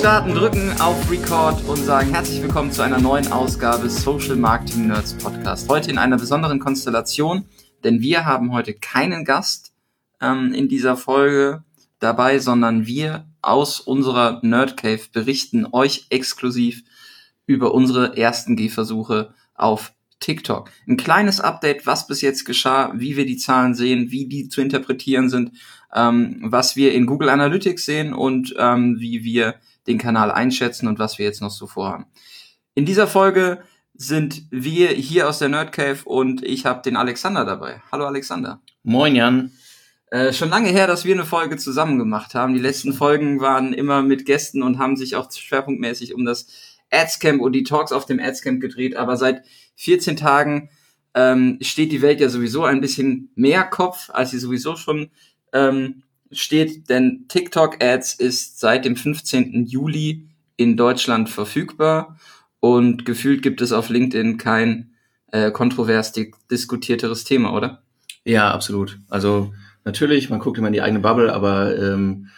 Starten, drücken auf Record und sagen herzlich willkommen zu einer neuen Ausgabe Social Marketing Nerds Podcast. Heute in einer besonderen Konstellation, denn wir haben heute keinen Gast ähm, in dieser Folge dabei, sondern wir aus unserer Nerd Cave berichten euch exklusiv über unsere ersten Gehversuche auf TikTok. Ein kleines Update, was bis jetzt geschah, wie wir die Zahlen sehen, wie die zu interpretieren sind, ähm, was wir in Google Analytics sehen und ähm, wie wir den Kanal einschätzen und was wir jetzt noch so vorhaben. In dieser Folge sind wir hier aus der Nerd Cave und ich habe den Alexander dabei. Hallo Alexander. Moin Jan. Äh, schon lange her, dass wir eine Folge zusammen gemacht haben. Die letzten Folgen waren immer mit Gästen und haben sich auch schwerpunktmäßig um das Adscamp und die Talks auf dem Adscamp gedreht. Aber seit 14 Tagen ähm, steht die Welt ja sowieso ein bisschen mehr Kopf, als sie sowieso schon ähm, steht, denn TikTok Ads ist seit dem 15. Juli in Deutschland verfügbar und gefühlt gibt es auf LinkedIn kein äh, kontrovers diskutierteres Thema, oder? Ja, absolut. Also natürlich, man guckt immer in die eigene Bubble, aber ähm,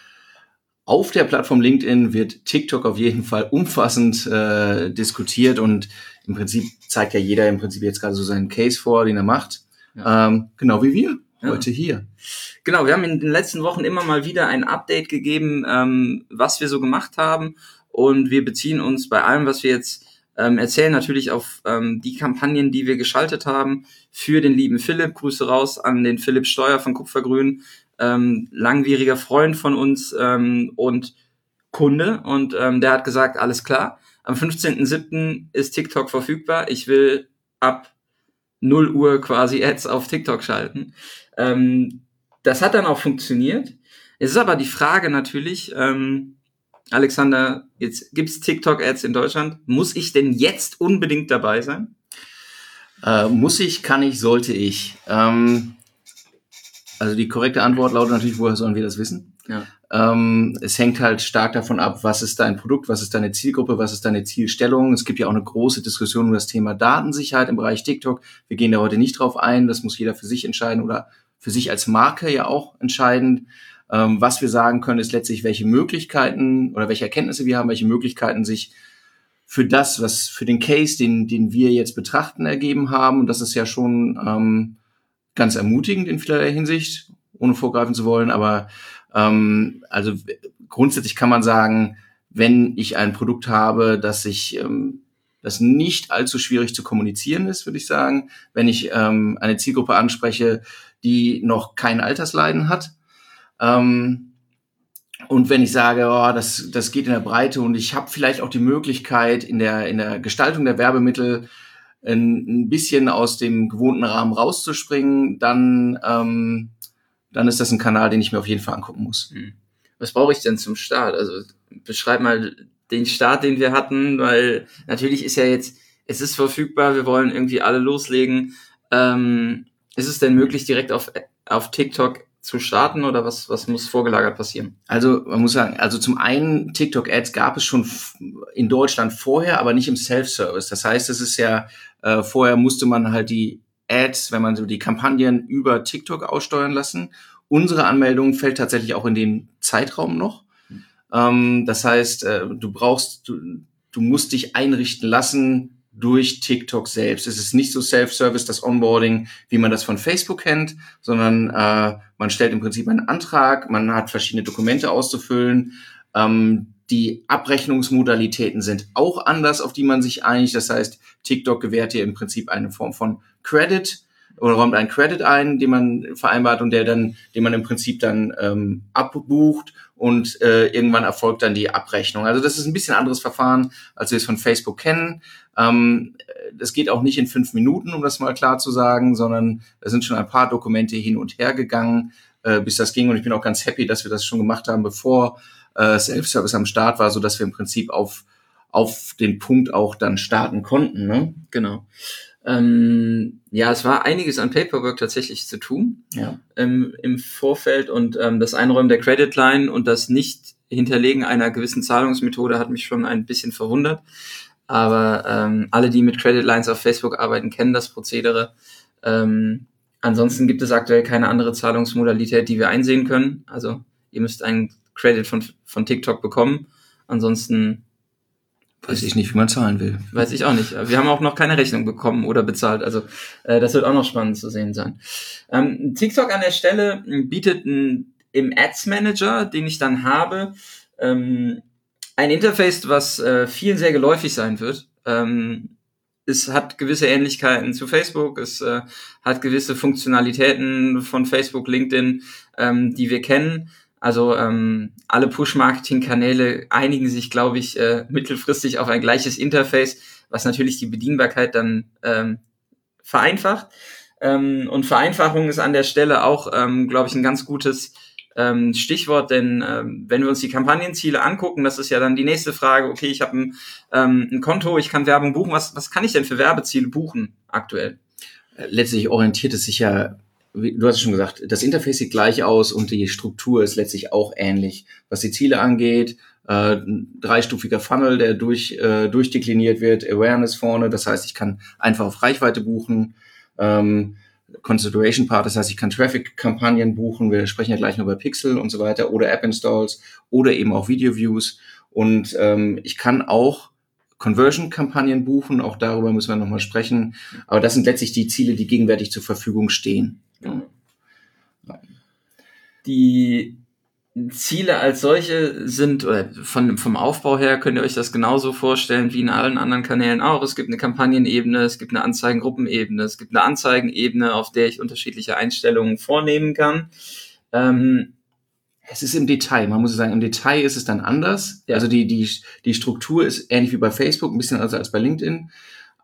auf der Plattform LinkedIn wird TikTok auf jeden Fall umfassend äh, diskutiert und im Prinzip zeigt ja jeder im Prinzip jetzt gerade so seinen Case vor, den er macht. Ja. Ähm, genau wie wir heute hier. Genau, wir haben in den letzten Wochen immer mal wieder ein Update gegeben, ähm, was wir so gemacht haben. Und wir beziehen uns bei allem, was wir jetzt ähm, erzählen, natürlich auf ähm, die Kampagnen, die wir geschaltet haben für den lieben Philipp. Grüße raus an den Philipp Steuer von Kupfergrün, ähm, langwieriger Freund von uns ähm, und Kunde. Und ähm, der hat gesagt, alles klar, am 15.07. ist TikTok verfügbar. Ich will ab 0 Uhr quasi Ads auf TikTok schalten. Ähm, das hat dann auch funktioniert. Es ist aber die Frage natürlich, ähm, Alexander, jetzt gibt's TikTok-Ads in Deutschland. Muss ich denn jetzt unbedingt dabei sein? Äh, muss ich, kann ich, sollte ich. Ähm, also die korrekte Antwort lautet natürlich, woher sollen wir das wissen? Ja. Ähm, es hängt halt stark davon ab, was ist dein Produkt, was ist deine Zielgruppe, was ist deine Zielstellung. Es gibt ja auch eine große Diskussion um das Thema Datensicherheit im Bereich TikTok. Wir gehen da heute nicht drauf ein, das muss jeder für sich entscheiden oder für sich als Marke ja auch entscheiden. Ähm, was wir sagen können, ist letztlich, welche Möglichkeiten oder welche Erkenntnisse wir haben, welche Möglichkeiten sich für das, was für den Case, den, den wir jetzt betrachten, ergeben haben. Und das ist ja schon ähm, ganz ermutigend in vielerlei Hinsicht, ohne vorgreifen zu wollen. Aber ähm, also grundsätzlich kann man sagen, wenn ich ein Produkt habe, das ich ähm, das nicht allzu schwierig zu kommunizieren ist, würde ich sagen. Wenn ich ähm, eine Zielgruppe anspreche, die noch kein Altersleiden hat. Ähm, und wenn ich sage, oh, das, das geht in der Breite und ich habe vielleicht auch die Möglichkeit, in der, in der Gestaltung der Werbemittel ein, ein bisschen aus dem gewohnten Rahmen rauszuspringen, dann, ähm, dann ist das ein Kanal, den ich mir auf jeden Fall angucken muss. Hm. Was brauche ich denn zum Start? Also beschreib mal den Start, den wir hatten, weil natürlich ist ja jetzt, es ist verfügbar, wir wollen irgendwie alle loslegen. Ähm, ist es denn möglich, direkt auf, auf TikTok zu starten oder was, was muss vorgelagert passieren? Also man muss sagen, also zum einen TikTok-Ads gab es schon in Deutschland vorher, aber nicht im Self-Service. Das heißt, es ist ja, äh, vorher musste man halt die Ads, wenn man so die Kampagnen über TikTok aussteuern lassen. Unsere Anmeldung fällt tatsächlich auch in den Zeitraum noch. Ähm, das heißt, äh, du brauchst, du, du musst dich einrichten lassen, durch TikTok selbst. Es ist nicht so Self-Service, das Onboarding, wie man das von Facebook kennt, sondern äh, man stellt im Prinzip einen Antrag, man hat verschiedene Dokumente auszufüllen. Ähm, die Abrechnungsmodalitäten sind auch anders, auf die man sich einigt. Das heißt, TikTok gewährt dir im Prinzip eine Form von Credit oder räumt einen Credit ein, den man vereinbart und der dann, den man im Prinzip dann ähm, abbucht und äh, irgendwann erfolgt dann die Abrechnung. Also das ist ein bisschen anderes Verfahren, als wir es von Facebook kennen. Ähm, das geht auch nicht in fünf Minuten, um das mal klar zu sagen, sondern da sind schon ein paar Dokumente hin und her gegangen, äh, bis das ging. Und ich bin auch ganz happy, dass wir das schon gemacht haben, bevor äh, Self-Service am Start war, so dass wir im Prinzip auf auf den Punkt auch dann starten konnten. Ne? Genau. Ähm, ja, es war einiges an Paperwork tatsächlich zu tun ja. ähm, im Vorfeld und ähm, das Einräumen der Credit Line und das Nicht-Hinterlegen einer gewissen Zahlungsmethode hat mich schon ein bisschen verwundert. Aber ähm, alle, die mit Credit Lines auf Facebook arbeiten, kennen das Prozedere. Ähm, ansonsten gibt es aktuell keine andere Zahlungsmodalität, die wir einsehen können. Also ihr müsst einen Credit von, von TikTok bekommen. Ansonsten Weiß ich nicht, wie man zahlen will. Weiß ich auch nicht. Wir haben auch noch keine Rechnung bekommen oder bezahlt. Also äh, das wird auch noch spannend zu sehen sein. Ähm, TikTok an der Stelle bietet ein, im Ads Manager, den ich dann habe, ähm, ein Interface, was äh, vielen sehr geläufig sein wird. Ähm, es hat gewisse Ähnlichkeiten zu Facebook, es äh, hat gewisse Funktionalitäten von Facebook, LinkedIn, ähm, die wir kennen. Also ähm, alle Push-Marketing-Kanäle einigen sich, glaube ich, äh, mittelfristig auf ein gleiches Interface, was natürlich die Bedienbarkeit dann ähm, vereinfacht. Ähm, und Vereinfachung ist an der Stelle auch, ähm, glaube ich, ein ganz gutes ähm, Stichwort, denn ähm, wenn wir uns die Kampagnenziele angucken, das ist ja dann die nächste Frage, okay, ich habe ein, ähm, ein Konto, ich kann Werbung buchen, was, was kann ich denn für Werbeziele buchen aktuell? Letztlich orientiert es sich ja du hast es schon gesagt, das Interface sieht gleich aus und die Struktur ist letztlich auch ähnlich. Was die Ziele angeht, äh, dreistufiger Funnel, der durch, äh, durchdekliniert wird, Awareness vorne, das heißt, ich kann einfach auf Reichweite buchen, ähm, Consideration Part, das heißt, ich kann Traffic-Kampagnen buchen, wir sprechen ja gleich noch über Pixel und so weiter, oder App-Installs oder eben auch Video-Views und ähm, ich kann auch Conversion-Kampagnen buchen, auch darüber müssen wir nochmal sprechen, aber das sind letztlich die Ziele, die gegenwärtig zur Verfügung stehen. Die Ziele als solche sind, oder von, vom Aufbau her könnt ihr euch das genauso vorstellen wie in allen anderen Kanälen auch. Es gibt eine Kampagnenebene, es gibt eine Anzeigengruppenebene, es gibt eine Anzeigenebene, auf der ich unterschiedliche Einstellungen vornehmen kann. Ähm, es ist im Detail, man muss sagen, im Detail ist es dann anders. Ja. Also die, die, die Struktur ist ähnlich wie bei Facebook, ein bisschen anders als bei LinkedIn.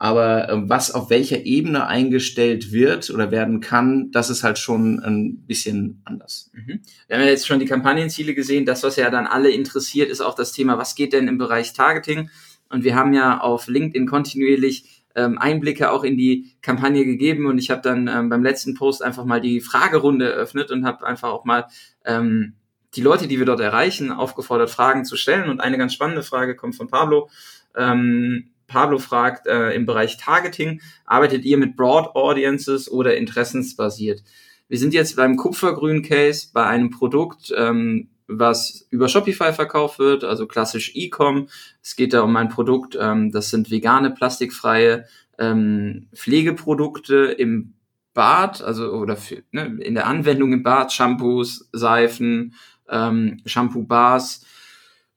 Aber äh, was auf welcher Ebene eingestellt wird oder werden kann, das ist halt schon ein bisschen anders. Mhm. Wir haben ja jetzt schon die Kampagnenziele gesehen. Das, was ja dann alle interessiert, ist auch das Thema, was geht denn im Bereich Targeting? Und wir haben ja auf LinkedIn kontinuierlich ähm, Einblicke auch in die Kampagne gegeben und ich habe dann ähm, beim letzten Post einfach mal die Fragerunde eröffnet und habe einfach auch mal ähm, die Leute, die wir dort erreichen, aufgefordert, Fragen zu stellen. Und eine ganz spannende Frage kommt von Pablo. Ähm, Pablo fragt, äh, im Bereich Targeting, arbeitet ihr mit Broad Audiences oder interessensbasiert? Wir sind jetzt beim Kupfergrün Case bei einem Produkt, ähm, was über Shopify verkauft wird, also klassisch E-Com. Es geht da um ein Produkt, ähm, das sind vegane, plastikfreie ähm, Pflegeprodukte im Bad, also oder für, ne, in der Anwendung im Bad, Shampoos, Seifen, ähm, Shampoo-Bars.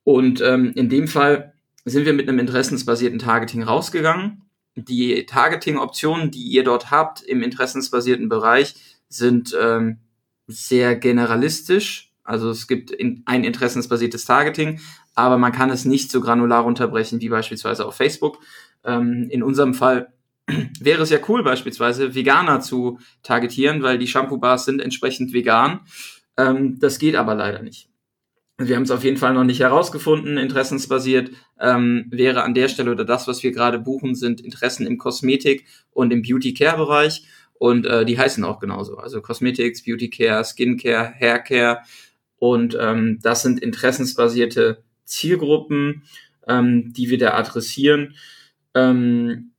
Und ähm, in dem Fall sind wir mit einem interessensbasierten Targeting rausgegangen. Die Targeting-Optionen, die ihr dort habt im interessensbasierten Bereich, sind ähm, sehr generalistisch. Also es gibt in, ein interessensbasiertes Targeting, aber man kann es nicht so granular runterbrechen wie beispielsweise auf Facebook. Ähm, in unserem Fall wäre es ja cool, beispielsweise Veganer zu targetieren, weil die Shampoo-Bars sind entsprechend vegan. Ähm, das geht aber leider nicht. Wir haben es auf jeden Fall noch nicht herausgefunden. Interessensbasiert ähm, wäre an der Stelle oder das, was wir gerade buchen, sind Interessen im Kosmetik- und im Beauty-Care-Bereich. Und äh, die heißen auch genauso. Also Cosmetics, Beauty Care, Skincare, Haircare. Und ähm, das sind interessensbasierte Zielgruppen, ähm, die wir da adressieren. Ähm,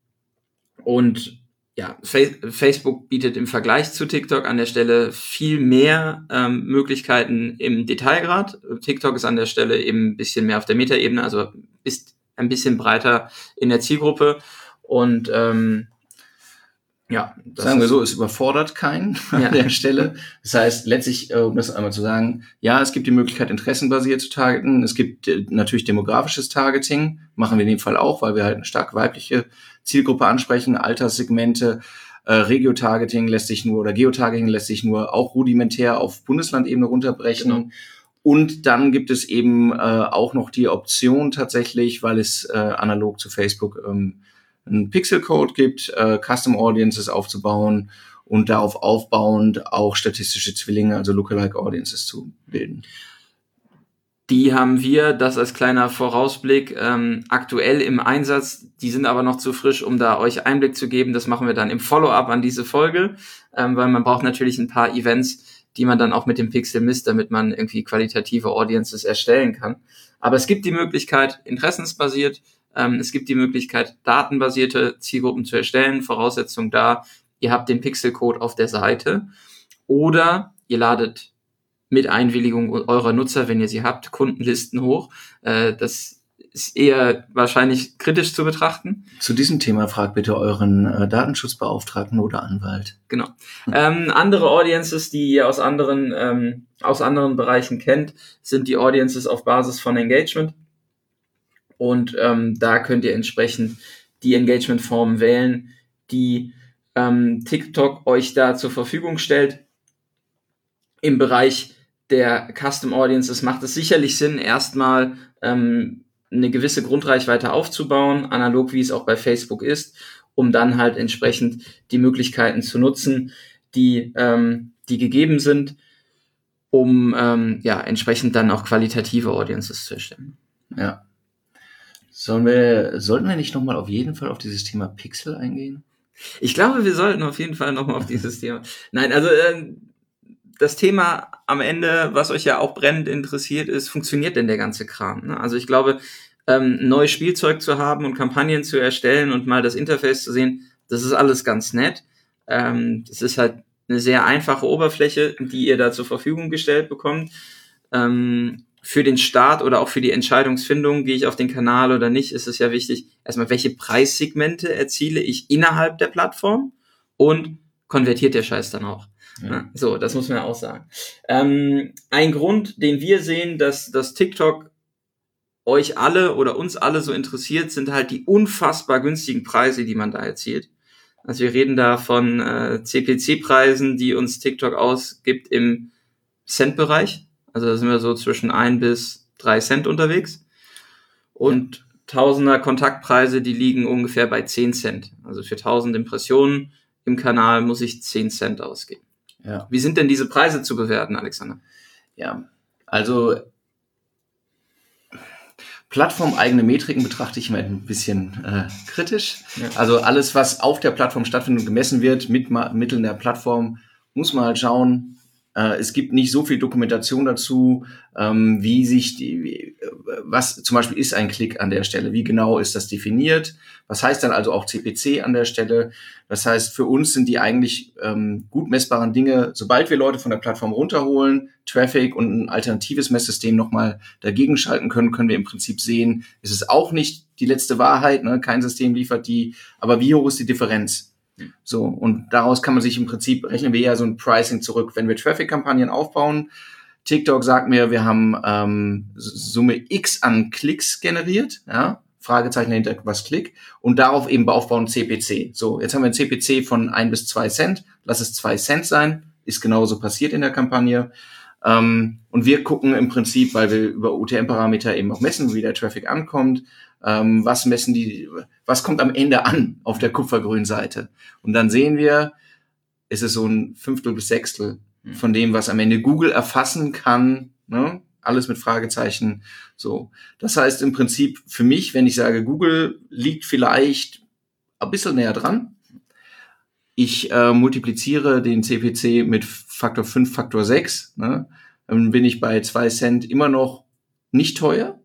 und ja, Facebook bietet im Vergleich zu TikTok an der Stelle viel mehr ähm, Möglichkeiten im Detailgrad. TikTok ist an der Stelle eben ein bisschen mehr auf der Metaebene, also ist ein bisschen breiter in der Zielgruppe. Und ähm, ja, sagen wir so, es überfordert keinen ja. an der Stelle. Das heißt, letztlich, äh, um das einmal zu sagen, ja, es gibt die Möglichkeit, interessenbasiert zu targeten. Es gibt äh, natürlich demografisches Targeting, machen wir in dem Fall auch, weil wir halt eine stark weibliche Zielgruppe ansprechen, Alterssegmente. Äh, Regio-Targeting lässt sich nur oder Geotargeting lässt sich nur auch rudimentär auf Bundeslandebene runterbrechen. Genau. Und dann gibt es eben äh, auch noch die Option tatsächlich, weil es äh, analog zu Facebook ähm, einen Pixel-Code gibt, äh, Custom Audiences aufzubauen und darauf aufbauend auch statistische Zwillinge, also Lookalike Audiences zu bilden. Die haben wir, das als kleiner Vorausblick, ähm, aktuell im Einsatz. Die sind aber noch zu frisch, um da euch Einblick zu geben. Das machen wir dann im Follow-up an diese Folge, ähm, weil man braucht natürlich ein paar Events, die man dann auch mit dem Pixel misst, damit man irgendwie qualitative Audiences erstellen kann. Aber es gibt die Möglichkeit, interessensbasiert ähm, es gibt die Möglichkeit, datenbasierte Zielgruppen zu erstellen. Voraussetzung da, ihr habt den Pixelcode auf der Seite oder ihr ladet mit Einwilligung eurer Nutzer, wenn ihr sie habt, Kundenlisten hoch. Äh, das ist eher wahrscheinlich kritisch zu betrachten. Zu diesem Thema fragt bitte euren äh, Datenschutzbeauftragten oder Anwalt. Genau. Ähm, andere Audiences, die ihr aus anderen, ähm, aus anderen Bereichen kennt, sind die Audiences auf Basis von Engagement. Und ähm, da könnt ihr entsprechend die Engagement-Form wählen, die ähm, TikTok euch da zur Verfügung stellt. Im Bereich der Custom Audiences macht es sicherlich Sinn, erstmal ähm, eine gewisse Grundreichweite aufzubauen, analog wie es auch bei Facebook ist, um dann halt entsprechend die Möglichkeiten zu nutzen, die, ähm, die gegeben sind, um ähm, ja entsprechend dann auch qualitative Audiences zu erstellen. Ja. Sollen wir, sollten wir nicht nochmal auf jeden Fall auf dieses Thema Pixel eingehen? Ich glaube, wir sollten auf jeden Fall nochmal auf dieses Thema. Nein, also äh, das Thema am Ende, was euch ja auch brennend interessiert, ist, funktioniert denn der ganze Kram? Ne? Also ich glaube, ähm, neues Spielzeug zu haben und Kampagnen zu erstellen und mal das Interface zu sehen, das ist alles ganz nett. Ähm, das ist halt eine sehr einfache Oberfläche, die ihr da zur Verfügung gestellt bekommt. Ähm, für den Start oder auch für die Entscheidungsfindung, gehe ich auf den Kanal oder nicht, ist es ja wichtig, erstmal, welche Preissegmente erziele ich innerhalb der Plattform und konvertiert der Scheiß dann auch. Ja. So, das muss man ja auch sagen. Ähm, ein Grund, den wir sehen, dass, dass TikTok euch alle oder uns alle so interessiert, sind halt die unfassbar günstigen Preise, die man da erzielt. Also wir reden da von äh, CPC-Preisen, die uns TikTok ausgibt im Cent-Bereich. Also da sind wir so zwischen ein bis drei Cent unterwegs. Und Tausender Kontaktpreise, die liegen ungefähr bei zehn Cent. Also für tausend Impressionen im Kanal muss ich zehn Cent ausgeben. Ja. Wie sind denn diese Preise zu bewerten, Alexander? Ja, also plattformeigene Metriken betrachte ich immer ein bisschen äh, kritisch. Ja. Also alles, was auf der Plattform stattfindet und gemessen wird mit Mitteln der Plattform, muss man halt schauen, es gibt nicht so viel Dokumentation dazu, ähm, wie sich die, wie, was zum Beispiel ist ein Klick an der Stelle, wie genau ist das definiert, was heißt dann also auch CPC an der Stelle. Das heißt, für uns sind die eigentlich ähm, gut messbaren Dinge, sobald wir Leute von der Plattform runterholen, Traffic und ein alternatives Messsystem nochmal dagegen schalten können, können wir im Prinzip sehen, ist es auch nicht die letzte Wahrheit, ne? kein System liefert die, aber wie hoch ist die Differenz? So, und daraus kann man sich im Prinzip, rechnen wir ja so ein Pricing zurück. Wenn wir Traffic-Kampagnen aufbauen, TikTok sagt mir, wir haben ähm, Summe X an Klicks generiert, ja, Fragezeichen hinter was Klick, und darauf eben aufbauen CPC. So, jetzt haben wir ein CPC von ein bis zwei Cent, lass es zwei Cent sein, ist genauso passiert in der Kampagne. Ähm, und wir gucken im Prinzip, weil wir über UTM-Parameter eben auch messen, wie der Traffic ankommt, ähm, was messen die, was kommt am Ende an auf der kupfergrünen Seite. Und dann sehen wir, ist es so ein Fünftel bis Sechstel hm. von dem, was am Ende Google erfassen kann, ne? alles mit Fragezeichen. So, das heißt im Prinzip für mich, wenn ich sage, Google liegt vielleicht ein bisschen näher dran. Ich äh, multipliziere den CPC mit Faktor 5, Faktor 6, ne? dann bin ich bei zwei Cent immer noch nicht teuer.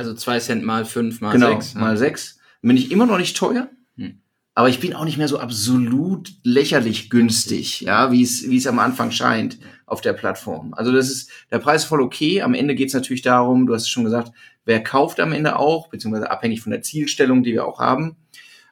Also zwei Cent mal fünf mal genau, sechs. Mal sechs. Bin ich immer noch nicht teuer. Hm. Aber ich bin auch nicht mehr so absolut lächerlich günstig, ja, wie es, wie es am Anfang scheint auf der Plattform. Also das ist, der Preis ist voll okay. Am Ende geht es natürlich darum, du hast es schon gesagt, wer kauft am Ende auch, beziehungsweise abhängig von der Zielstellung, die wir auch haben.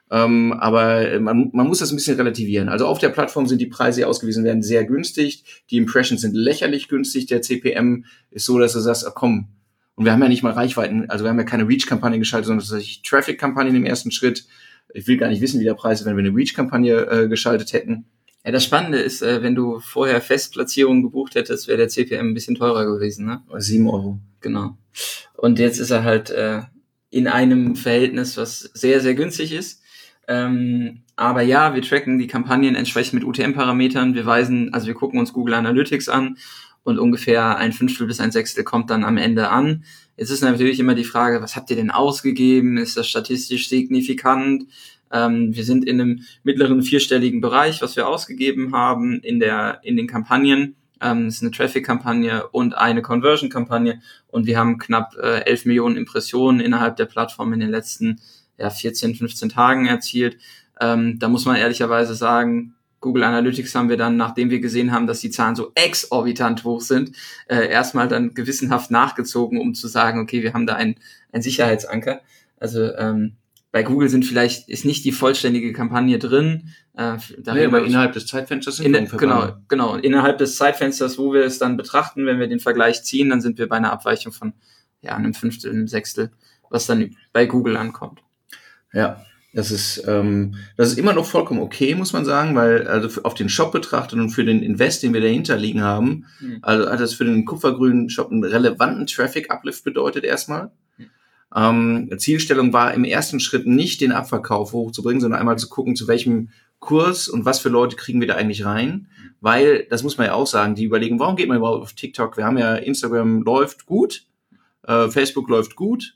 Ähm, aber man, man muss das ein bisschen relativieren. Also auf der Plattform sind die Preise, die ausgewiesen werden, sehr günstig. Die Impressions sind lächerlich günstig. Der CPM ist so, dass du sagst, ach komm, und wir haben ja nicht mal Reichweiten, also wir haben ja keine Reach-Kampagne geschaltet, sondern tatsächlich Traffic-Kampagnen im ersten Schritt. Ich will gar nicht wissen, wie der Preis ist, wenn wir eine Reach-Kampagne äh, geschaltet hätten. Ja, das Spannende ist, äh, wenn du vorher Festplatzierungen gebucht hättest, wäre der CPM ein bisschen teurer gewesen, ne? Sieben Euro. Genau. Und jetzt ist er halt äh, in einem Verhältnis, was sehr, sehr günstig ist. Ähm, aber ja, wir tracken die Kampagnen entsprechend mit UTM-Parametern. Wir weisen, also wir gucken uns Google Analytics an und ungefähr ein Fünftel bis ein Sechstel kommt dann am Ende an. Jetzt ist natürlich immer die Frage, was habt ihr denn ausgegeben? Ist das statistisch signifikant? Ähm, wir sind in einem mittleren vierstelligen Bereich, was wir ausgegeben haben in der in den Kampagnen. Ähm, ist eine Traffic-Kampagne und eine Conversion-Kampagne und wir haben knapp äh, 11 Millionen Impressionen innerhalb der Plattform in den letzten ja, 14, 15 Tagen erzielt. Ähm, da muss man ehrlicherweise sagen, Google Analytics haben wir dann, nachdem wir gesehen haben, dass die Zahlen so exorbitant hoch sind, äh, erstmal dann gewissenhaft nachgezogen, um zu sagen, okay, wir haben da einen, einen Sicherheitsanker. Also ähm, bei Google sind vielleicht ist nicht die vollständige Kampagne drin. Äh, nee, aber innerhalb des Zeitfensters sind in, genau, genau. Innerhalb des Zeitfensters, wo wir es dann betrachten, wenn wir den Vergleich ziehen, dann sind wir bei einer Abweichung von ja einem Fünftel, einem Sechstel, was dann bei Google ankommt. Ja, das ist, ähm, das ist immer noch vollkommen okay, muss man sagen, weil also auf den Shop betrachtet und für den Invest, den wir dahinter liegen haben, mhm. also hat das für den kupfergrünen Shop einen relevanten Traffic-Uplift bedeutet erstmal. Mhm. Ähm, Zielstellung war im ersten Schritt nicht den Abverkauf hochzubringen, sondern einmal zu gucken, zu welchem Kurs und was für Leute kriegen wir da eigentlich rein. Weil, das muss man ja auch sagen, die überlegen, warum geht man überhaupt auf TikTok? Wir haben ja Instagram läuft gut, äh, Facebook läuft gut,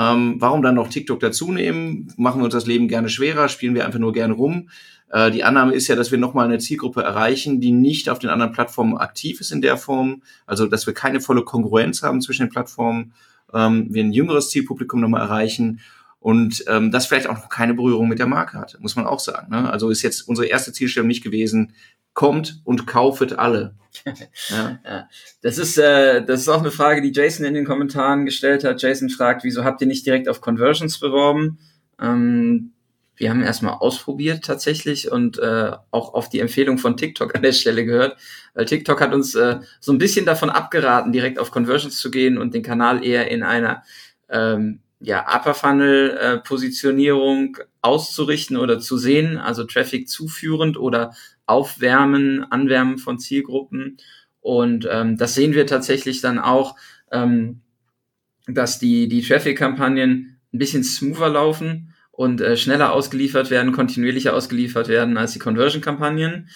ähm, warum dann noch TikTok dazu nehmen? Machen wir uns das Leben gerne schwerer? Spielen wir einfach nur gerne rum? Äh, die Annahme ist ja, dass wir nochmal eine Zielgruppe erreichen, die nicht auf den anderen Plattformen aktiv ist in der Form. Also, dass wir keine volle Kongruenz haben zwischen den Plattformen. Ähm, wir ein jüngeres Zielpublikum nochmal erreichen und ähm, das vielleicht auch noch keine Berührung mit der Marke hatte, muss man auch sagen. Ne? Also ist jetzt unsere erste Zielstellung nicht gewesen, kommt und kaufet alle. ja. ja. Das ist äh, das ist auch eine Frage, die Jason in den Kommentaren gestellt hat. Jason fragt, wieso habt ihr nicht direkt auf Conversions beworben? Ähm, wir haben erstmal ausprobiert tatsächlich und äh, auch auf die Empfehlung von TikTok an der Stelle gehört, weil TikTok hat uns äh, so ein bisschen davon abgeraten, direkt auf Conversions zu gehen und den Kanal eher in einer ähm, ja, Upper Funnel äh, Positionierung auszurichten oder zu sehen, also Traffic zuführend oder Aufwärmen, Anwärmen von Zielgruppen. Und ähm, das sehen wir tatsächlich dann auch, ähm, dass die, die Traffic-Kampagnen ein bisschen smoother laufen und äh, schneller ausgeliefert werden, kontinuierlicher ausgeliefert werden als die Conversion-Kampagnen.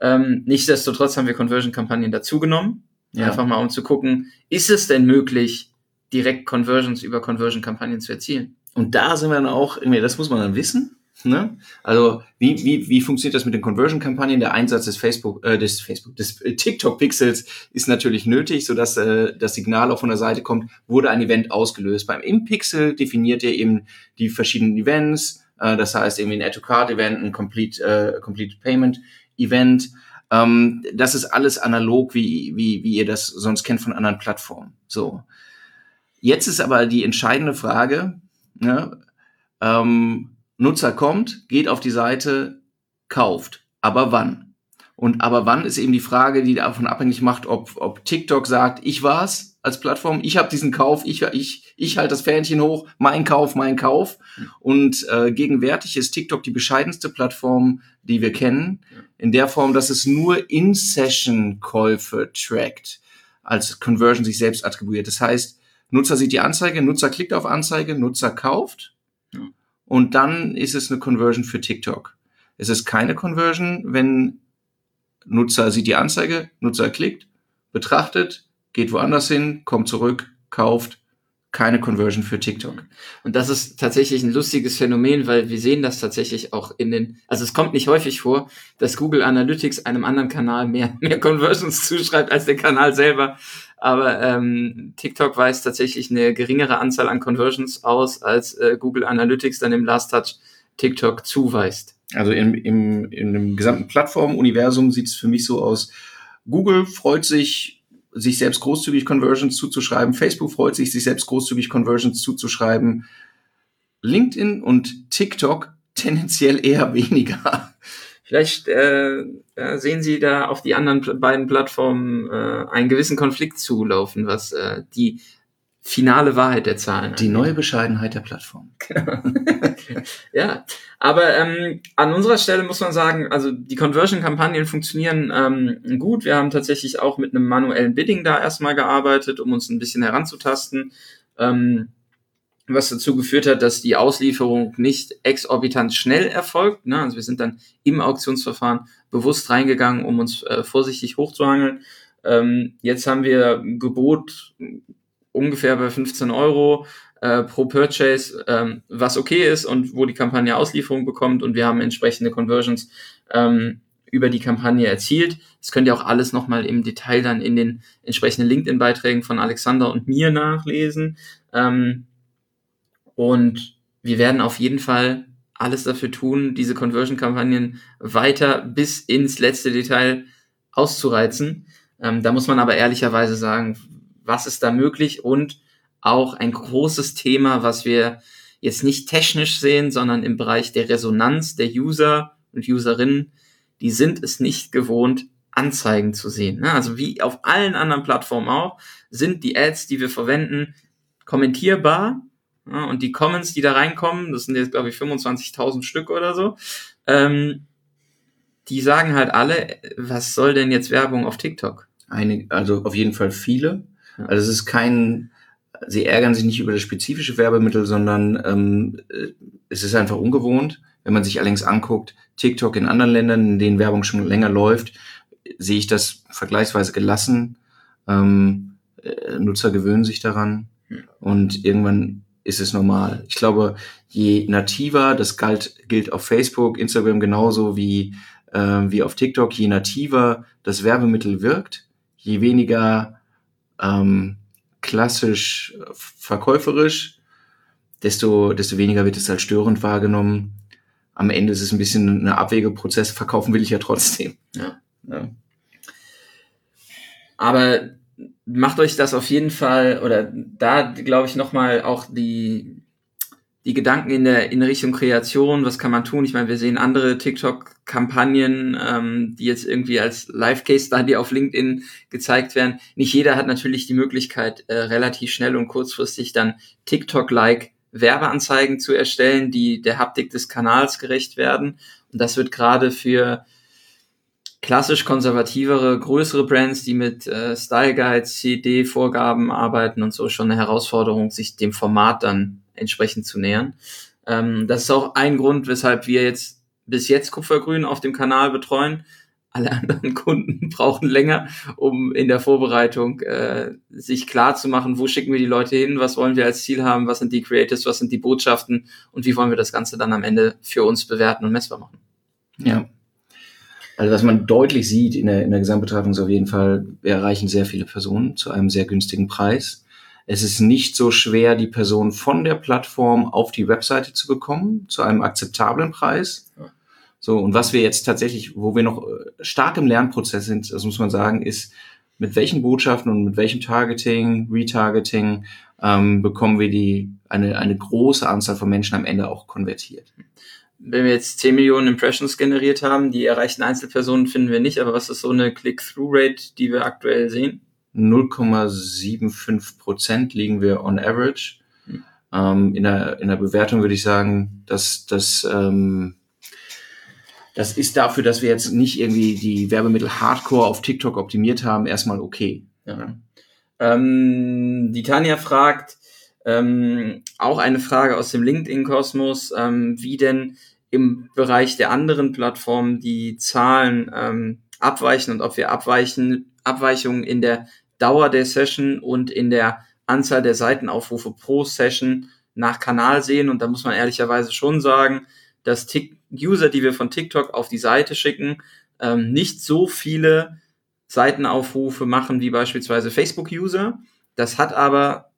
Ähm, nichtsdestotrotz haben wir Conversion-Kampagnen dazugenommen. Ja. Einfach mal um zu gucken, ist es denn möglich, direkt Conversions über Conversion-Kampagnen zu erzielen? Und da sind wir dann auch, das muss man dann wissen. Ne? Also wie, wie, wie funktioniert das mit den Conversion-Kampagnen? Der Einsatz des Facebook, äh, des Facebook, des äh, TikTok-Pixels ist natürlich nötig, sodass äh, das Signal auch von der Seite kommt, wurde ein Event ausgelöst. Beim Im-Pixel definiert ihr eben die verschiedenen Events, äh, das heißt irgendwie ein Add-to-Card-Event, ein Complete, äh, Complete Payment-Event. Ähm, das ist alles analog, wie, wie, wie ihr das sonst kennt von anderen Plattformen. So. Jetzt ist aber die entscheidende Frage, ne? ähm, Nutzer kommt, geht auf die Seite, kauft. Aber wann? Und aber wann ist eben die Frage, die davon abhängig macht, ob, ob TikTok sagt, ich war's als Plattform, ich habe diesen Kauf, ich, ich, ich halte das Fähnchen hoch, mein Kauf, mein Kauf. Und äh, gegenwärtig ist TikTok die bescheidenste Plattform, die wir kennen, in der Form, dass es nur In-Session-Käufe trackt, als Conversion sich selbst attribuiert. Das heißt, Nutzer sieht die Anzeige, Nutzer klickt auf Anzeige, Nutzer kauft und dann ist es eine Conversion für TikTok. Es ist keine Conversion, wenn Nutzer sieht die Anzeige, Nutzer klickt, betrachtet, geht woanders hin, kommt zurück, kauft, keine Conversion für TikTok. Und das ist tatsächlich ein lustiges Phänomen, weil wir sehen das tatsächlich auch in den, also es kommt nicht häufig vor, dass Google Analytics einem anderen Kanal mehr, mehr Conversions zuschreibt als der Kanal selber. Aber ähm, TikTok weist tatsächlich eine geringere Anzahl an Conversions aus, als äh, Google Analytics dann im Last Touch TikTok zuweist. Also im, im, in dem gesamten Plattformuniversum sieht es für mich so aus, Google freut sich, sich selbst großzügig Conversions zuzuschreiben. Facebook freut sich, sich selbst großzügig Conversions zuzuschreiben. LinkedIn und TikTok tendenziell eher weniger. Vielleicht äh, sehen Sie da auf die anderen beiden Plattformen äh, einen gewissen Konflikt zulaufen, was äh, die finale Wahrheit der Zahlen. Die neue Bescheidenheit der Plattform. ja, aber ähm, an unserer Stelle muss man sagen, also die Conversion-Kampagnen funktionieren ähm, gut. Wir haben tatsächlich auch mit einem manuellen Bidding da erstmal gearbeitet, um uns ein bisschen heranzutasten. Ähm, was dazu geführt hat, dass die Auslieferung nicht exorbitant schnell erfolgt. Ne? Also wir sind dann im Auktionsverfahren bewusst reingegangen, um uns äh, vorsichtig hochzuhangeln. Ähm, jetzt haben wir Gebot ungefähr bei 15 Euro äh, pro Purchase, ähm, was okay ist und wo die Kampagne Auslieferung bekommt und wir haben entsprechende Conversions ähm, über die Kampagne erzielt. Das könnt ihr auch alles nochmal im Detail dann in den entsprechenden LinkedIn-Beiträgen von Alexander und mir nachlesen. Ähm, und wir werden auf jeden Fall alles dafür tun, diese Conversion-Kampagnen weiter bis ins letzte Detail auszureizen. Ähm, da muss man aber ehrlicherweise sagen, was ist da möglich und auch ein großes Thema, was wir jetzt nicht technisch sehen, sondern im Bereich der Resonanz der User und Userinnen, die sind es nicht gewohnt, Anzeigen zu sehen. Ne? Also wie auf allen anderen Plattformen auch, sind die Ads, die wir verwenden, kommentierbar. Und die Comments, die da reinkommen, das sind jetzt, glaube ich, 25.000 Stück oder so, ähm, die sagen halt alle, was soll denn jetzt Werbung auf TikTok? Eine, also auf jeden Fall viele. Also es ist kein, sie ärgern sich nicht über das spezifische Werbemittel, sondern ähm, äh, es ist einfach ungewohnt. Wenn man sich allerdings anguckt, TikTok in anderen Ländern, in denen Werbung schon länger läuft, sehe ich das vergleichsweise gelassen. Ähm, äh, Nutzer gewöhnen sich daran und irgendwann ist es normal. Ich glaube, je nativer, das galt, gilt auf Facebook, Instagram genauso wie, äh, wie auf TikTok, je nativer das Werbemittel wirkt, je weniger ähm, klassisch verkäuferisch, desto, desto weniger wird es als störend wahrgenommen. Am Ende ist es ein bisschen ein Abwegeprozess. Verkaufen will ich ja trotzdem. Ja. ja. Aber macht euch das auf jeden Fall, oder da glaube ich nochmal auch die, die Gedanken in der in Richtung Kreation, was kann man tun? Ich meine, wir sehen andere TikTok-Kampagnen, ähm, die jetzt irgendwie als Live-Case-Study auf LinkedIn gezeigt werden. Nicht jeder hat natürlich die Möglichkeit, äh, relativ schnell und kurzfristig dann TikTok-like Werbeanzeigen zu erstellen, die der Haptik des Kanals gerecht werden. Und das wird gerade für klassisch konservativere, größere Brands, die mit äh, Style Guides, CD-Vorgaben arbeiten und so schon eine Herausforderung, sich dem Format dann entsprechend zu nähern. Ähm, das ist auch ein Grund, weshalb wir jetzt bis jetzt Kupfergrün auf dem Kanal betreuen. Alle anderen Kunden brauchen länger, um in der Vorbereitung äh, sich klar zu machen, wo schicken wir die Leute hin, was wollen wir als Ziel haben, was sind die Creatives, was sind die Botschaften und wie wollen wir das Ganze dann am Ende für uns bewerten und messbar machen. Ja. Also was man deutlich sieht in der, in der Gesamtbetrachtung ist auf jeden Fall, wir erreichen sehr viele Personen zu einem sehr günstigen Preis. Es ist nicht so schwer, die Person von der Plattform auf die Webseite zu bekommen, zu einem akzeptablen Preis. So, und was wir jetzt tatsächlich, wo wir noch äh, stark im Lernprozess sind, das muss man sagen, ist, mit welchen Botschaften und mit welchem Targeting, Retargeting ähm, bekommen wir die eine, eine große Anzahl von Menschen am Ende auch konvertiert wenn wir jetzt 10 Millionen Impressions generiert haben, die erreichten Einzelpersonen finden wir nicht, aber was ist so eine Click-Through-Rate, die wir aktuell sehen? 0,75 Prozent liegen wir on average. Hm. Ähm, in, der, in der Bewertung würde ich sagen, dass das ähm, das ist dafür, dass wir jetzt nicht irgendwie die Werbemittel Hardcore auf TikTok optimiert haben, erstmal okay. Ja. Ähm, die Tanja fragt, ähm, auch eine Frage aus dem LinkedIn-Kosmos, ähm, wie denn im Bereich der anderen Plattformen die Zahlen ähm, abweichen und ob wir abweichen, Abweichungen in der Dauer der Session und in der Anzahl der Seitenaufrufe pro Session nach Kanal sehen. Und da muss man ehrlicherweise schon sagen, dass Tick User, die wir von TikTok auf die Seite schicken, ähm, nicht so viele Seitenaufrufe machen wie beispielsweise Facebook-User. Das hat aber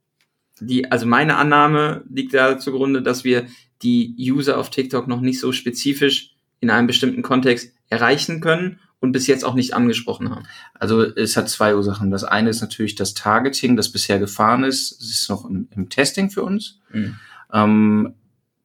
die, also meine Annahme liegt da zugrunde, dass wir die User auf TikTok noch nicht so spezifisch in einem bestimmten Kontext erreichen können und bis jetzt auch nicht angesprochen haben. Also es hat zwei Ursachen. Das eine ist natürlich das Targeting, das bisher gefahren ist. Es ist noch im, im Testing für uns. Mhm. Ähm,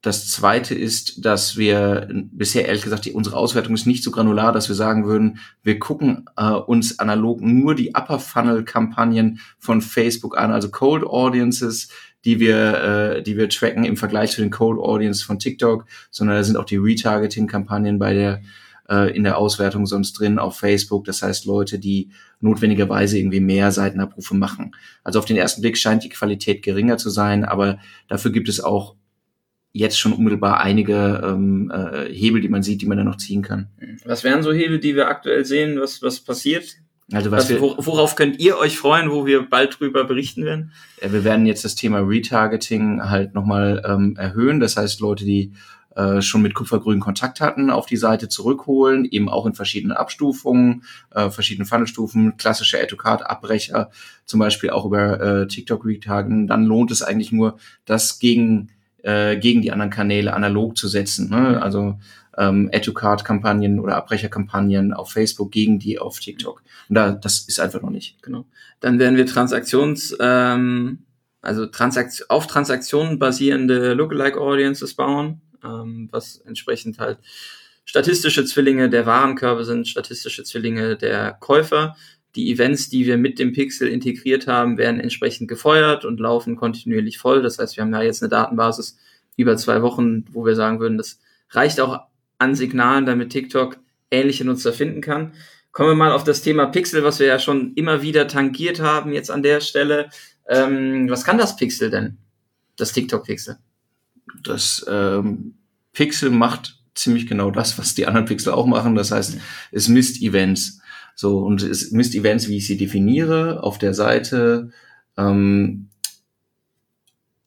das zweite ist, dass wir bisher ehrlich gesagt, die, unsere Auswertung ist nicht so granular, dass wir sagen würden, wir gucken äh, uns analog nur die Upper Funnel Kampagnen von Facebook an, also Cold Audiences, die wir, äh, die wir tracken im Vergleich zu den Cold Audiences von TikTok, sondern da sind auch die Retargeting Kampagnen bei der äh, in der Auswertung sonst drin auf Facebook. Das heißt Leute, die notwendigerweise irgendwie mehr Seitenabrufe machen. Also auf den ersten Blick scheint die Qualität geringer zu sein, aber dafür gibt es auch jetzt schon unmittelbar einige ähm, äh, Hebel, die man sieht, die man dann noch ziehen kann. Was wären so Hebel, die wir aktuell sehen? Was, was passiert? Also was, was wir, worauf könnt ihr euch freuen, wo wir bald drüber berichten werden? Ja, wir werden jetzt das Thema Retargeting halt nochmal ähm, erhöhen. Das heißt, Leute, die äh, schon mit Kupfergrün Kontakt hatten, auf die Seite zurückholen, eben auch in verschiedenen Abstufungen, äh, verschiedene Funnelstufen, klassische Add-to-Card-Abbrecher, zum Beispiel auch über äh, TikTok Retargeting. Dann lohnt es eigentlich nur, das gegen äh, gegen die anderen Kanäle analog zu setzen. Ne? Also ähm, Educard-Kampagnen oder Abbrecherkampagnen auf Facebook gegen die auf TikTok. Und da, das ist einfach noch nicht. Genau. Dann werden wir Transaktions, ähm, also Transakt auf Transaktionen basierende Lookalike Audiences bauen, ähm, was entsprechend halt statistische Zwillinge der Warenkörbe sind, statistische Zwillinge der Käufer. Die Events, die wir mit dem Pixel integriert haben, werden entsprechend gefeuert und laufen kontinuierlich voll. Das heißt, wir haben ja jetzt eine Datenbasis über zwei Wochen, wo wir sagen würden, das reicht auch an Signalen, damit TikTok ähnliche Nutzer finden kann. Kommen wir mal auf das Thema Pixel, was wir ja schon immer wieder tangiert haben jetzt an der Stelle. Ähm, was kann das Pixel denn? Das TikTok-Pixel? Das ähm, Pixel macht ziemlich genau das, was die anderen Pixel auch machen. Das heißt, es misst Events. So, und es misst Events, wie ich sie definiere, auf der Seite. Ähm,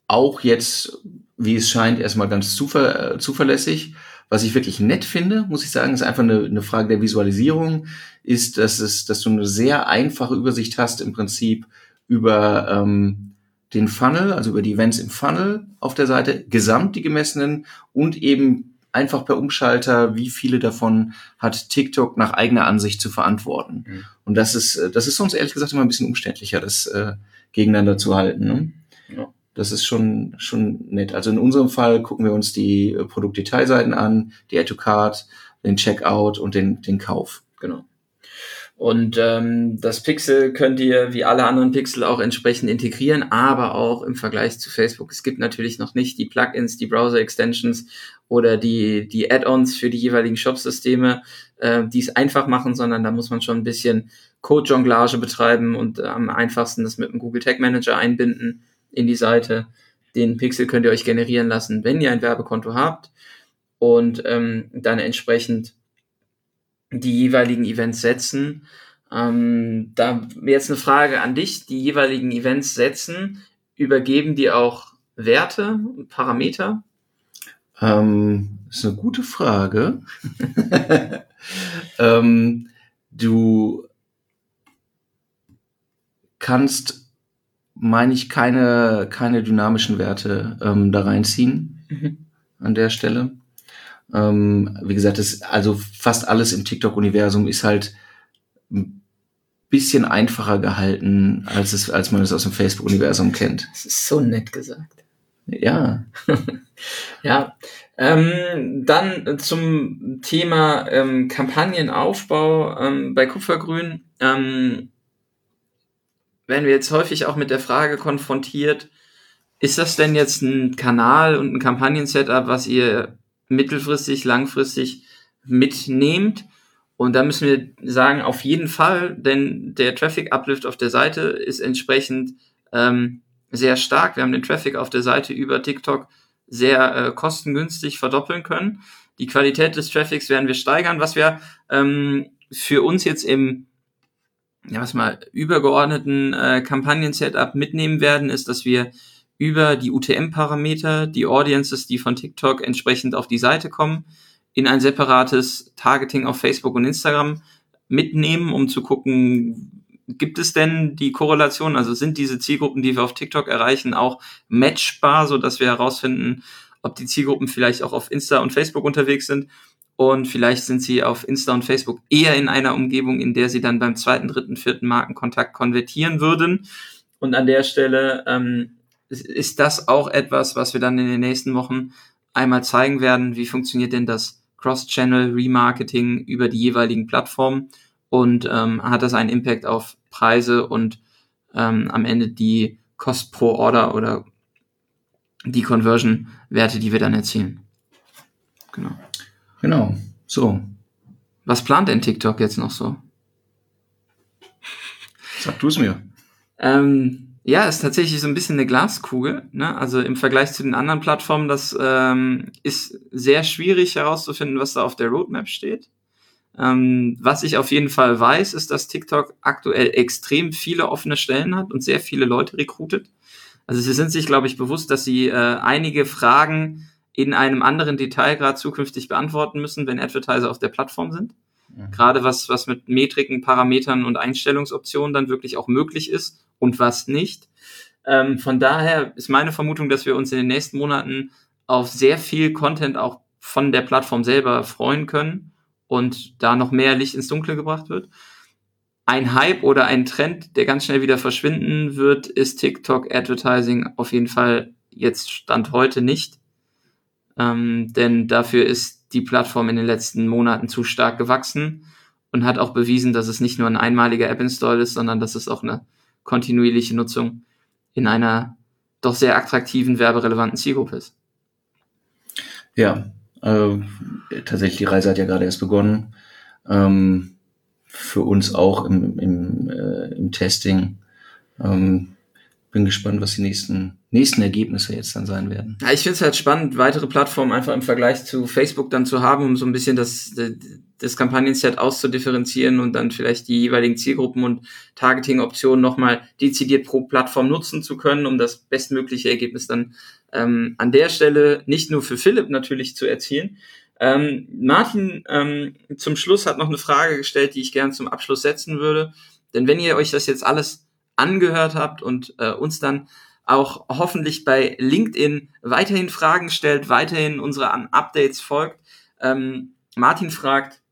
auch jetzt, wie es scheint, erstmal ganz zuver zuverlässig. Was ich wirklich nett finde, muss ich sagen, ist einfach eine, eine Frage der Visualisierung, ist, dass es, dass du eine sehr einfache Übersicht hast im Prinzip über ähm, den Funnel, also über die Events im Funnel auf der Seite, gesamt die gemessenen und eben einfach per Umschalter, wie viele davon hat TikTok nach eigener Ansicht zu verantworten. Mhm. Und das ist, das ist sonst ehrlich gesagt immer ein bisschen umständlicher, das äh, gegeneinander zu halten. Ne? Ja. Das ist schon, schon nett. Also in unserem Fall gucken wir uns die äh, Produktdetailseiten an, die Add to Card, den Checkout und den, den Kauf. Genau. Und ähm, das Pixel könnt ihr wie alle anderen Pixel auch entsprechend integrieren, aber auch im Vergleich zu Facebook. Es gibt natürlich noch nicht die Plugins, die Browser-Extensions oder die, die Add-ons für die jeweiligen Shop-Systeme, äh, die es einfach machen, sondern da muss man schon ein bisschen Code-Jonglage betreiben und äh, am einfachsten das mit dem Google Tag Manager einbinden in die Seite. Den Pixel könnt ihr euch generieren lassen, wenn ihr ein Werbekonto habt und ähm, dann entsprechend die jeweiligen Events setzen. Ähm, da jetzt eine Frage an dich. Die jeweiligen Events setzen, übergeben die auch Werte, Parameter? Ähm, ist eine gute Frage. ähm, du kannst, meine ich, keine, keine dynamischen Werte ähm, da reinziehen mhm. an der Stelle. Ähm, wie gesagt, das, also fast alles im TikTok-Universum ist halt ein bisschen einfacher gehalten, als es, als man es aus dem Facebook-Universum kennt. Das ist so nett gesagt. Ja. ja. Ähm, dann zum Thema ähm, Kampagnenaufbau ähm, bei Kupfergrün. Ähm, werden wir jetzt häufig auch mit der Frage konfrontiert, ist das denn jetzt ein Kanal und ein Kampagnen-Setup, was ihr mittelfristig, langfristig mitnehmt. Und da müssen wir sagen, auf jeden Fall, denn der Traffic Uplift auf der Seite ist entsprechend ähm, sehr stark. Wir haben den Traffic auf der Seite über TikTok sehr äh, kostengünstig verdoppeln können. Die Qualität des Traffics werden wir steigern. Was wir ähm, für uns jetzt im ja, was mal übergeordneten äh, Kampagnen-Setup mitnehmen werden, ist, dass wir über die UTM-Parameter die Audiences, die von TikTok entsprechend auf die Seite kommen, in ein separates Targeting auf Facebook und Instagram mitnehmen, um zu gucken, gibt es denn die Korrelation, also sind diese Zielgruppen, die wir auf TikTok erreichen, auch matchbar, so dass wir herausfinden, ob die Zielgruppen vielleicht auch auf Insta und Facebook unterwegs sind und vielleicht sind sie auf Insta und Facebook eher in einer Umgebung, in der sie dann beim zweiten, dritten, vierten Markenkontakt konvertieren würden. Und an der Stelle ähm, ist das auch etwas, was wir dann in den nächsten Wochen einmal zeigen werden. Wie funktioniert denn das Cross-Channel Remarketing über die jeweiligen Plattformen und ähm, hat das einen Impact auf Preise und ähm, am Ende die Cost pro Order oder die Conversion-Werte, die wir dann erzielen. Genau. Genau. So. Was plant denn TikTok jetzt noch so? Sag du es mir. Ähm, ja, ist tatsächlich so ein bisschen eine Glaskugel. Ne? Also im Vergleich zu den anderen Plattformen, das ähm, ist sehr schwierig herauszufinden, was da auf der Roadmap steht. Ähm, was ich auf jeden Fall weiß, ist, dass TikTok aktuell extrem viele offene Stellen hat und sehr viele Leute rekrutet. Also sie sind sich, glaube ich, bewusst, dass sie äh, einige Fragen in einem anderen Detailgrad zukünftig beantworten müssen, wenn Advertiser auf der Plattform sind. Mhm. Gerade was, was mit Metriken, Parametern und Einstellungsoptionen dann wirklich auch möglich ist und was nicht. Ähm, von daher ist meine Vermutung, dass wir uns in den nächsten Monaten auf sehr viel Content auch von der Plattform selber freuen können und da noch mehr Licht ins Dunkle gebracht wird. Ein Hype oder ein Trend, der ganz schnell wieder verschwinden wird, ist TikTok Advertising auf jeden Fall jetzt Stand heute nicht. Ähm, denn dafür ist die Plattform in den letzten Monaten zu stark gewachsen und hat auch bewiesen, dass es nicht nur ein einmaliger App-Install ist, sondern dass es auch eine kontinuierliche Nutzung in einer doch sehr attraktiven, werberelevanten Zielgruppe ist. Ja, tatsächlich, die Reise hat ja gerade erst begonnen. Ähm, für uns auch im, im, äh, im Testing. Ähm, bin gespannt, was die nächsten, nächsten Ergebnisse jetzt dann sein werden. Ja, ich finde es halt spannend, weitere Plattformen einfach im Vergleich zu Facebook dann zu haben, um so ein bisschen das, das Kampagnenset auszudifferenzieren und dann vielleicht die jeweiligen Zielgruppen und Targeting-Optionen nochmal dezidiert pro Plattform nutzen zu können, um das bestmögliche Ergebnis dann ähm, an der Stelle nicht nur für Philipp natürlich zu erzielen. Ähm, Martin ähm, zum Schluss hat noch eine Frage gestellt, die ich gern zum Abschluss setzen würde. Denn wenn ihr euch das jetzt alles angehört habt und äh, uns dann auch hoffentlich bei LinkedIn weiterhin Fragen stellt, weiterhin unsere Updates folgt. Ähm, Martin fragt,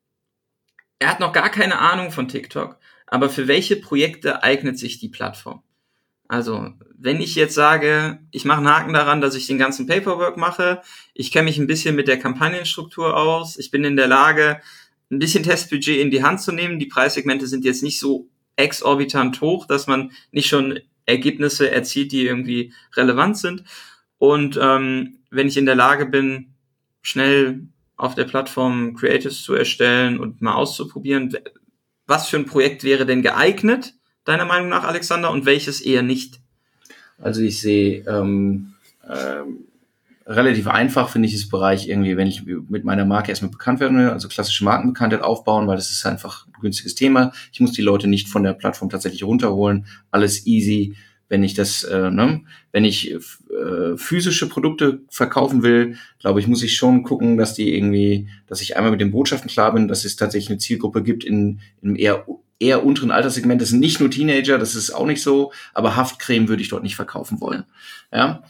er hat noch gar keine Ahnung von TikTok, aber für welche Projekte eignet sich die Plattform? Also, wenn ich jetzt sage, ich mache einen Haken daran, dass ich den ganzen Paperwork mache, ich kenne mich ein bisschen mit der Kampagnenstruktur aus, ich bin in der Lage, ein bisschen Testbudget in die Hand zu nehmen. Die Preissegmente sind jetzt nicht so exorbitant hoch, dass man nicht schon Ergebnisse erzielt, die irgendwie relevant sind. Und ähm, wenn ich in der Lage bin, schnell auf der Plattform Creatives zu erstellen und mal auszuprobieren, was für ein Projekt wäre denn geeignet, deiner Meinung nach, Alexander, und welches eher nicht? Also ich sehe ähm, ähm, relativ einfach, finde ich, das Bereich irgendwie, wenn ich mit meiner Marke erstmal bekannt werden will, also klassische Markenbekanntheit aufbauen, weil das ist einfach ein günstiges Thema. Ich muss die Leute nicht von der Plattform tatsächlich runterholen. Alles easy. Wenn ich das, äh, ne, wenn ich äh, physische Produkte verkaufen will, glaube ich, muss ich schon gucken, dass die irgendwie, dass ich einmal mit den Botschaften klar bin, dass es tatsächlich eine Zielgruppe gibt in, in eher eher unteren Alterssegment. Das sind nicht nur Teenager, das ist auch nicht so, aber Haftcreme würde ich dort nicht verkaufen wollen. Ja.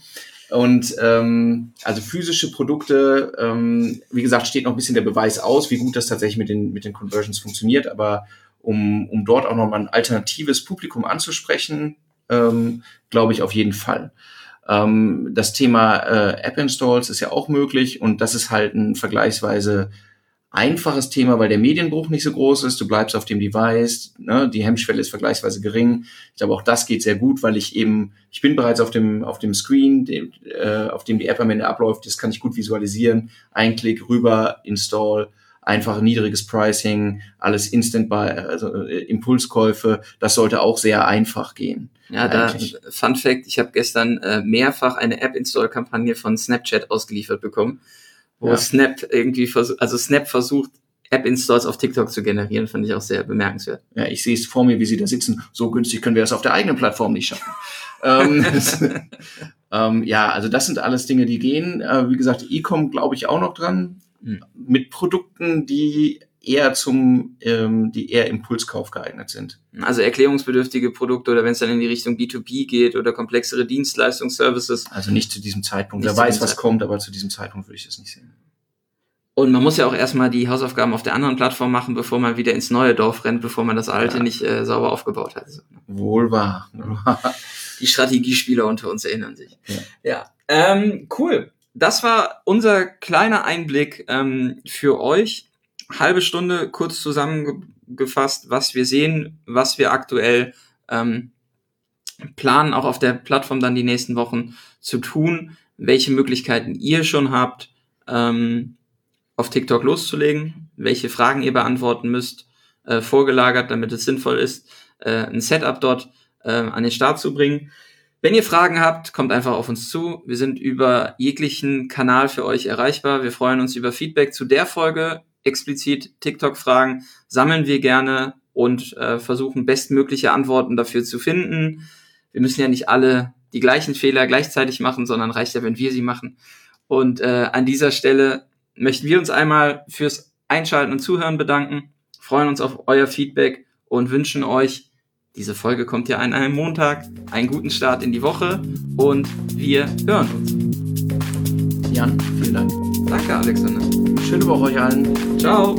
Und ähm, also physische Produkte, ähm, wie gesagt, steht noch ein bisschen der Beweis aus, wie gut das tatsächlich mit den, mit den Conversions funktioniert. Aber um, um dort auch nochmal ein alternatives Publikum anzusprechen, ähm, glaube ich auf jeden Fall. Ähm, das Thema äh, App-Installs ist ja auch möglich und das ist halt ein vergleichsweise einfaches Thema, weil der Medienbruch nicht so groß ist. Du bleibst auf dem Device, ne? die Hemmschwelle ist vergleichsweise gering. Ich glaube, auch das geht sehr gut, weil ich eben, ich bin bereits auf dem, auf dem Screen, dem, äh, auf dem die App am Ende abläuft. Das kann ich gut visualisieren. Ein Klick rüber, Install, einfach niedriges Pricing, alles Instant bei, also äh, Impulskäufe. Das sollte auch sehr einfach gehen. Ja, da Fun Fact: Ich habe gestern äh, mehrfach eine App-Install-Kampagne von Snapchat ausgeliefert bekommen wo ja. Snap irgendwie versucht, also Snap versucht, App-Installs auf TikTok zu generieren, fand ich auch sehr bemerkenswert. Ja, ich sehe es vor mir, wie sie da sitzen. So günstig können wir das auf der eigenen Plattform nicht schaffen. ähm, ähm, ja, also das sind alles Dinge, die gehen. Äh, wie gesagt, E-Com glaube ich auch noch dran. Mhm. Mit Produkten, die eher zum, ähm, die eher Impulskauf geeignet sind. Also erklärungsbedürftige Produkte oder wenn es dann in die Richtung B2B geht oder komplexere Dienstleistungsservices. Also nicht zu diesem Zeitpunkt. Wer weiß, was Zeitpunkt. kommt, aber zu diesem Zeitpunkt würde ich das nicht sehen. Und man muss ja auch erstmal die Hausaufgaben auf der anderen Plattform machen, bevor man wieder ins neue Dorf rennt, bevor man das alte ja. nicht äh, sauber aufgebaut hat. Wohl wahr. Die Strategiespieler unter uns erinnern sich. Ja, ja. Ähm, cool. Das war unser kleiner Einblick ähm, für euch halbe Stunde kurz zusammengefasst, was wir sehen, was wir aktuell ähm, planen, auch auf der Plattform dann die nächsten Wochen zu tun, welche Möglichkeiten ihr schon habt, ähm, auf TikTok loszulegen, welche Fragen ihr beantworten müsst, äh, vorgelagert, damit es sinnvoll ist, äh, ein Setup dort äh, an den Start zu bringen. Wenn ihr Fragen habt, kommt einfach auf uns zu. Wir sind über jeglichen Kanal für euch erreichbar. Wir freuen uns über Feedback zu der Folge, explizit TikTok-Fragen sammeln wir gerne und äh, versuchen bestmögliche Antworten dafür zu finden. Wir müssen ja nicht alle die gleichen Fehler gleichzeitig machen, sondern reicht ja, wenn wir sie machen. Und äh, an dieser Stelle möchten wir uns einmal fürs Einschalten und Zuhören bedanken, freuen uns auf euer Feedback und wünschen euch, diese Folge kommt ja an einem Montag, einen guten Start in die Woche und wir hören uns. Jan, vielen Dank. Danke, Alexander. Schöne Woche euch allen. Ciao.